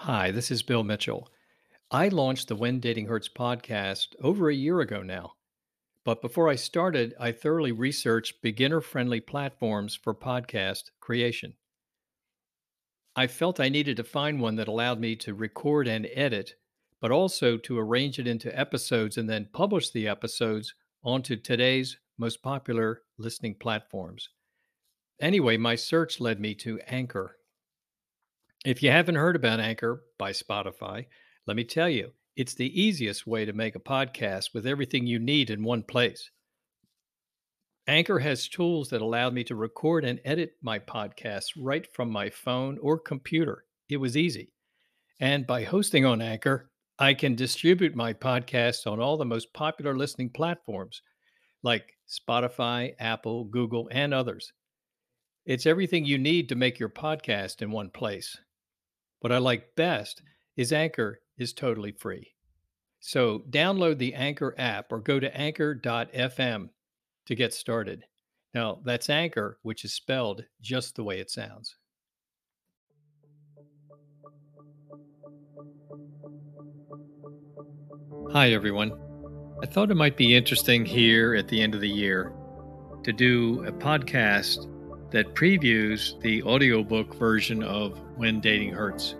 Hi, this is Bill Mitchell. I launched the When Dating Hurts podcast over a year ago now. But before I started, I thoroughly researched beginner friendly platforms for podcast creation. I felt I needed to find one that allowed me to record and edit, but also to arrange it into episodes and then publish the episodes onto today's most popular listening platforms. Anyway, my search led me to Anchor. If you haven't heard about Anchor by Spotify, let me tell you, it's the easiest way to make a podcast with everything you need in one place. Anchor has tools that allowed me to record and edit my podcasts right from my phone or computer. It was easy. And by hosting on Anchor, I can distribute my podcast on all the most popular listening platforms like Spotify, Apple, Google, and others. It's everything you need to make your podcast in one place. What I like best is Anchor is totally free. So download the Anchor app or go to anchor.fm to get started. Now, that's Anchor, which is spelled just the way it sounds. Hi, everyone. I thought it might be interesting here at the end of the year to do a podcast that previews the audiobook version of When Dating Hurts.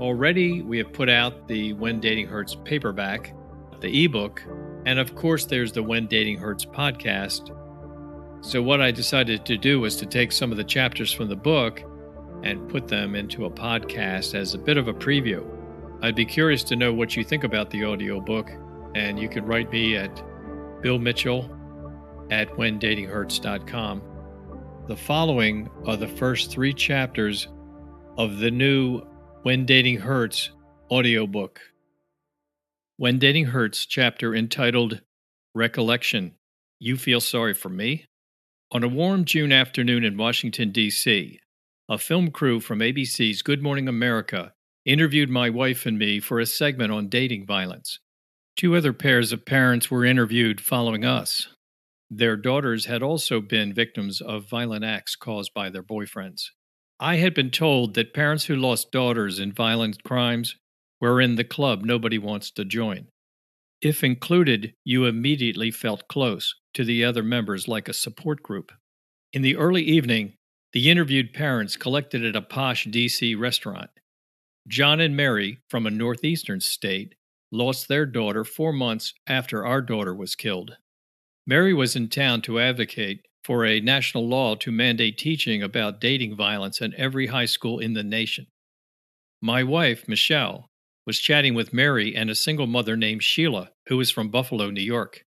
Already, we have put out the When Dating Hurts paperback, the ebook, and of course, there's the When Dating Hurts podcast. So, what I decided to do was to take some of the chapters from the book and put them into a podcast as a bit of a preview. I'd be curious to know what you think about the audiobook, and you could write me at Bill Mitchell at whendatinghurts.com. The following are the first three chapters of the new When Dating Hurts audiobook. When Dating Hurts chapter entitled Recollection You Feel Sorry for Me? On a warm June afternoon in Washington, D.C., a film crew from ABC's Good Morning America interviewed my wife and me for a segment on dating violence. Two other pairs of parents were interviewed following us. Their daughters had also been victims of violent acts caused by their boyfriends. I had been told that parents who lost daughters in violent crimes were in the club nobody wants to join. If included, you immediately felt close to the other members like a support group. In the early evening, the interviewed parents collected at a posh DC restaurant. John and Mary, from a northeastern state, lost their daughter four months after our daughter was killed. Mary was in town to advocate for a national law to mandate teaching about dating violence in every high school in the nation. My wife, Michelle, was chatting with Mary and a single mother named Sheila, who was from Buffalo, New York.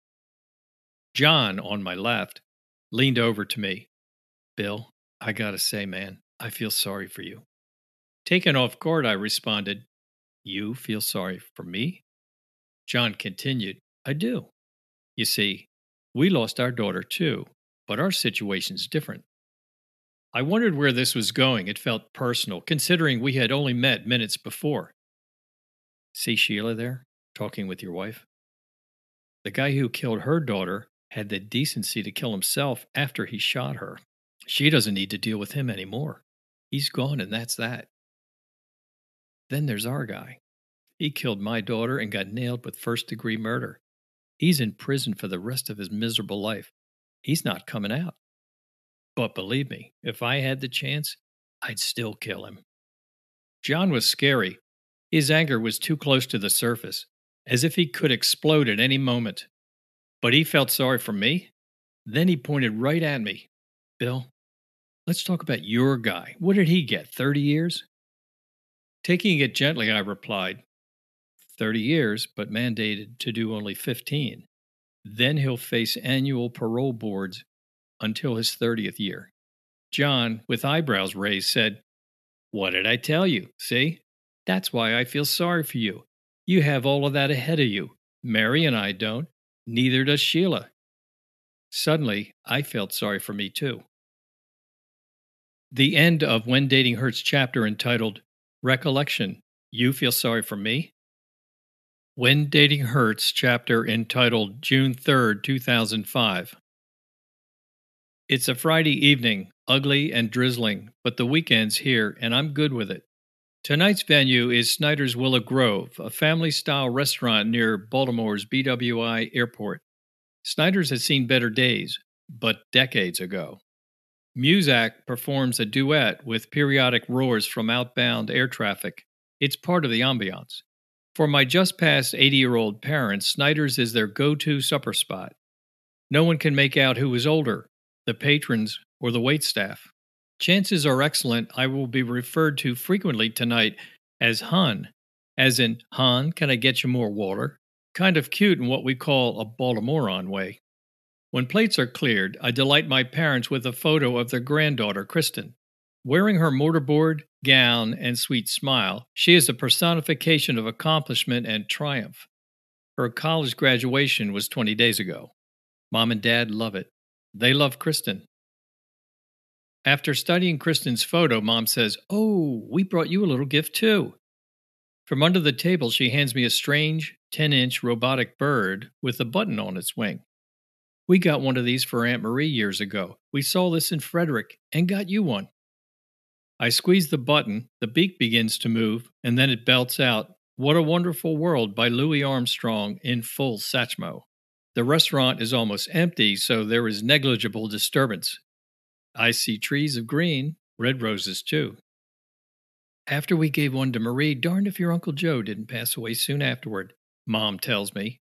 John, on my left, leaned over to me. Bill, I gotta say, man, I feel sorry for you. Taken off guard, I responded, You feel sorry for me? John continued, I do. You see, we lost our daughter too, but our situation's different. I wondered where this was going. It felt personal, considering we had only met minutes before. See Sheila there, talking with your wife? The guy who killed her daughter had the decency to kill himself after he shot her. She doesn't need to deal with him anymore. He's gone, and that's that. Then there's our guy. He killed my daughter and got nailed with first degree murder. He's in prison for the rest of his miserable life. He's not coming out. But believe me, if I had the chance, I'd still kill him. John was scary. His anger was too close to the surface, as if he could explode at any moment. But he felt sorry for me. Then he pointed right at me. Bill, let's talk about your guy. What did he get? 30 years? Taking it gently, I replied, 30 years, but mandated to do only 15. Then he'll face annual parole boards until his 30th year. John, with eyebrows raised, said, What did I tell you? See? That's why I feel sorry for you. You have all of that ahead of you. Mary and I don't. Neither does Sheila. Suddenly, I felt sorry for me too. The end of When Dating Hurts chapter entitled Recollection You Feel Sorry for Me when Dating Hurts, chapter entitled June 3rd, 2005. It's a Friday evening, ugly and drizzling, but the weekend's here and I'm good with it. Tonight's venue is Snyder's Willow Grove, a family style restaurant near Baltimore's BWI Airport. Snyder's has seen better days, but decades ago. Muzak performs a duet with periodic roars from outbound air traffic. It's part of the ambiance. For my just past 80 year old parents, Snyder's is their go to supper spot. No one can make out who is older, the patrons or the waitstaff. Chances are excellent I will be referred to frequently tonight as Hun, as in, Han, can I get you more water? Kind of cute in what we call a Baltimorean way. When plates are cleared, I delight my parents with a photo of their granddaughter, Kristen. Wearing her mortarboard, gown, and sweet smile, she is a personification of accomplishment and triumph. Her college graduation was 20 days ago. Mom and Dad love it. They love Kristen. After studying Kristen's photo, Mom says, Oh, we brought you a little gift too. From under the table, she hands me a strange 10 inch robotic bird with a button on its wing. We got one of these for Aunt Marie years ago. We saw this in Frederick and got you one. I squeeze the button, the beak begins to move, and then it belts out, What a Wonderful World by Louis Armstrong in full Satchmo. The restaurant is almost empty, so there is negligible disturbance. I see trees of green, red roses too. After we gave one to Marie, darned if your Uncle Joe didn't pass away soon afterward, Mom tells me.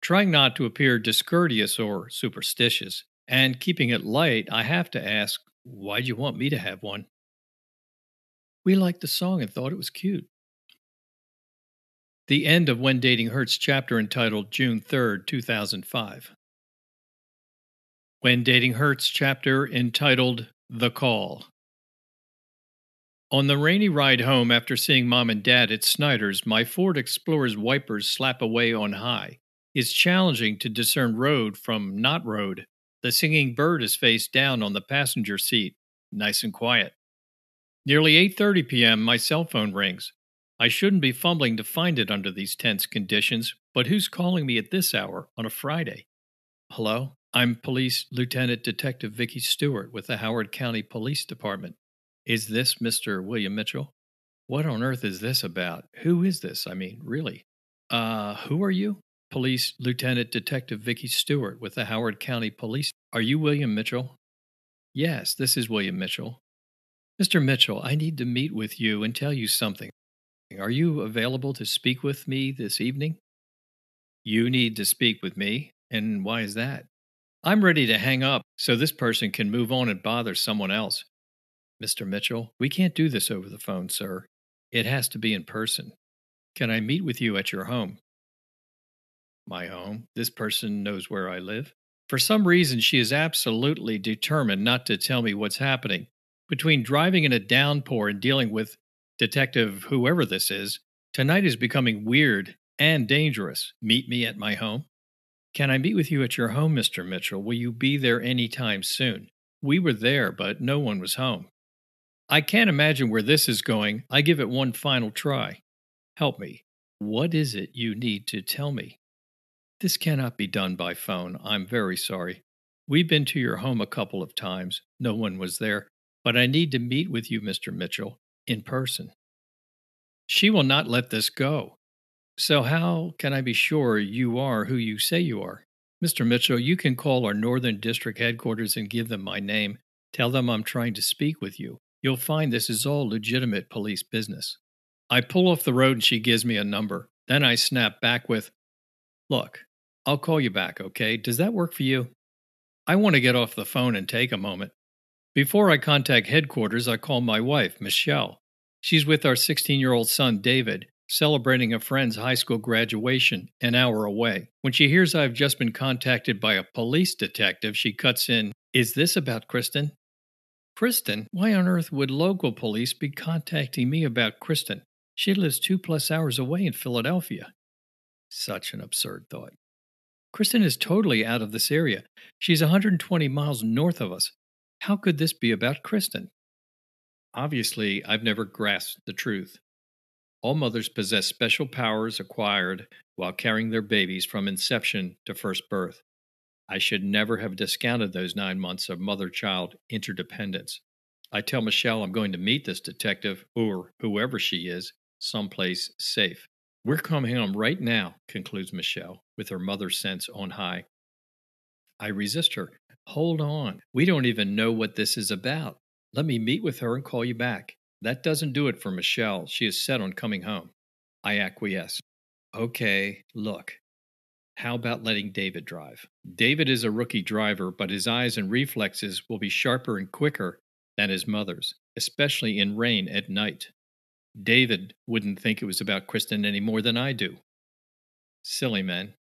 Trying not to appear discourteous or superstitious, and keeping it light, I have to ask, why'd you want me to have one? We liked the song and thought it was cute. The end of When Dating Hurts chapter entitled June 3rd, 2005. When Dating Hurts chapter entitled The Call. On the rainy ride home after seeing mom and dad at Snyder's, my Ford Explorer's wipers slap away on high. It's challenging to discern road from not road. The singing bird is face down on the passenger seat, nice and quiet. Nearly 8:30 p.m. my cell phone rings. I shouldn't be fumbling to find it under these tense conditions, but who's calling me at this hour on a Friday? Hello? I'm Police Lieutenant Detective Vicky Stewart with the Howard County Police Department. Is this Mr. William Mitchell? What on earth is this about? Who is this? I mean, really? Uh, who are you? Police Lieutenant Detective Vicky Stewart with the Howard County Police. Are you William Mitchell? Yes, this is William Mitchell. Mr. Mitchell, I need to meet with you and tell you something. Are you available to speak with me this evening? You need to speak with me, and why is that? I'm ready to hang up so this person can move on and bother someone else. Mr. Mitchell, we can't do this over the phone, sir. It has to be in person. Can I meet with you at your home? My home? This person knows where I live. For some reason, she is absolutely determined not to tell me what's happening. Between driving in a downpour and dealing with Detective whoever this is, tonight is becoming weird and dangerous. Meet me at my home? Can I meet with you at your home, Mr. Mitchell? Will you be there any time soon? We were there, but no one was home. I can't imagine where this is going. I give it one final try. Help me. What is it you need to tell me? This cannot be done by phone. I'm very sorry. We've been to your home a couple of times. No one was there. But I need to meet with you, Mr. Mitchell, in person. She will not let this go. So, how can I be sure you are who you say you are? Mr. Mitchell, you can call our Northern District headquarters and give them my name. Tell them I'm trying to speak with you. You'll find this is all legitimate police business. I pull off the road and she gives me a number. Then I snap back with, Look, I'll call you back, okay? Does that work for you? I want to get off the phone and take a moment. Before I contact headquarters, I call my wife, Michelle. She's with our 16 year old son, David, celebrating a friend's high school graduation an hour away. When she hears I've just been contacted by a police detective, she cuts in, Is this about Kristen? Kristen? Why on earth would local police be contacting me about Kristen? She lives two plus hours away in Philadelphia. Such an absurd thought. Kristen is totally out of this area. She's 120 miles north of us. How could this be about Kristen? Obviously, I've never grasped the truth. All mothers possess special powers acquired while carrying their babies from inception to first birth. I should never have discounted those nine months of mother child interdependence. I tell Michelle I'm going to meet this detective, or whoever she is, someplace safe. We're coming home right now, concludes Michelle, with her mother sense on high. I resist her. Hold on. We don't even know what this is about. Let me meet with her and call you back. That doesn't do it for Michelle. She is set on coming home. I acquiesce. Okay, look. How about letting David drive? David is a rookie driver, but his eyes and reflexes will be sharper and quicker than his mother's, especially in rain at night. David wouldn't think it was about Kristen any more than I do. Silly men.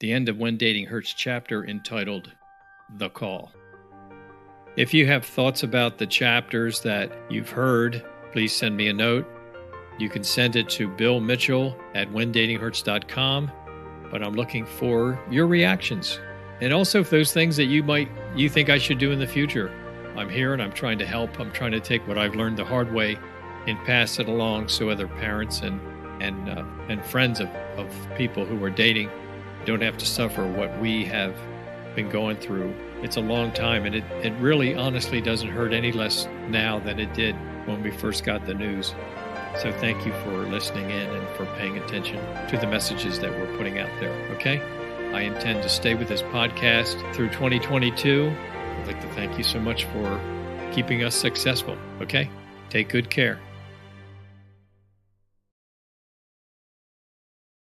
The end of When Dating Hurts chapter entitled The Call. If you have thoughts about the chapters that you've heard, please send me a note. You can send it to Bill Mitchell at whendatinghurts.com. But I'm looking for your reactions. And also if those things that you might you think I should do in the future. I'm here and I'm trying to help. I'm trying to take what I've learned the hard way and pass it along so other parents and and uh, and friends of, of people who are dating don't have to suffer what we have been going through. It's a long time and it, it really honestly doesn't hurt any less now than it did when we first got the news. So thank you for listening in and for paying attention to the messages that we're putting out there. Okay? I intend to stay with this podcast through 2022. I'd like to thank you so much for keeping us successful. Okay? Take good care.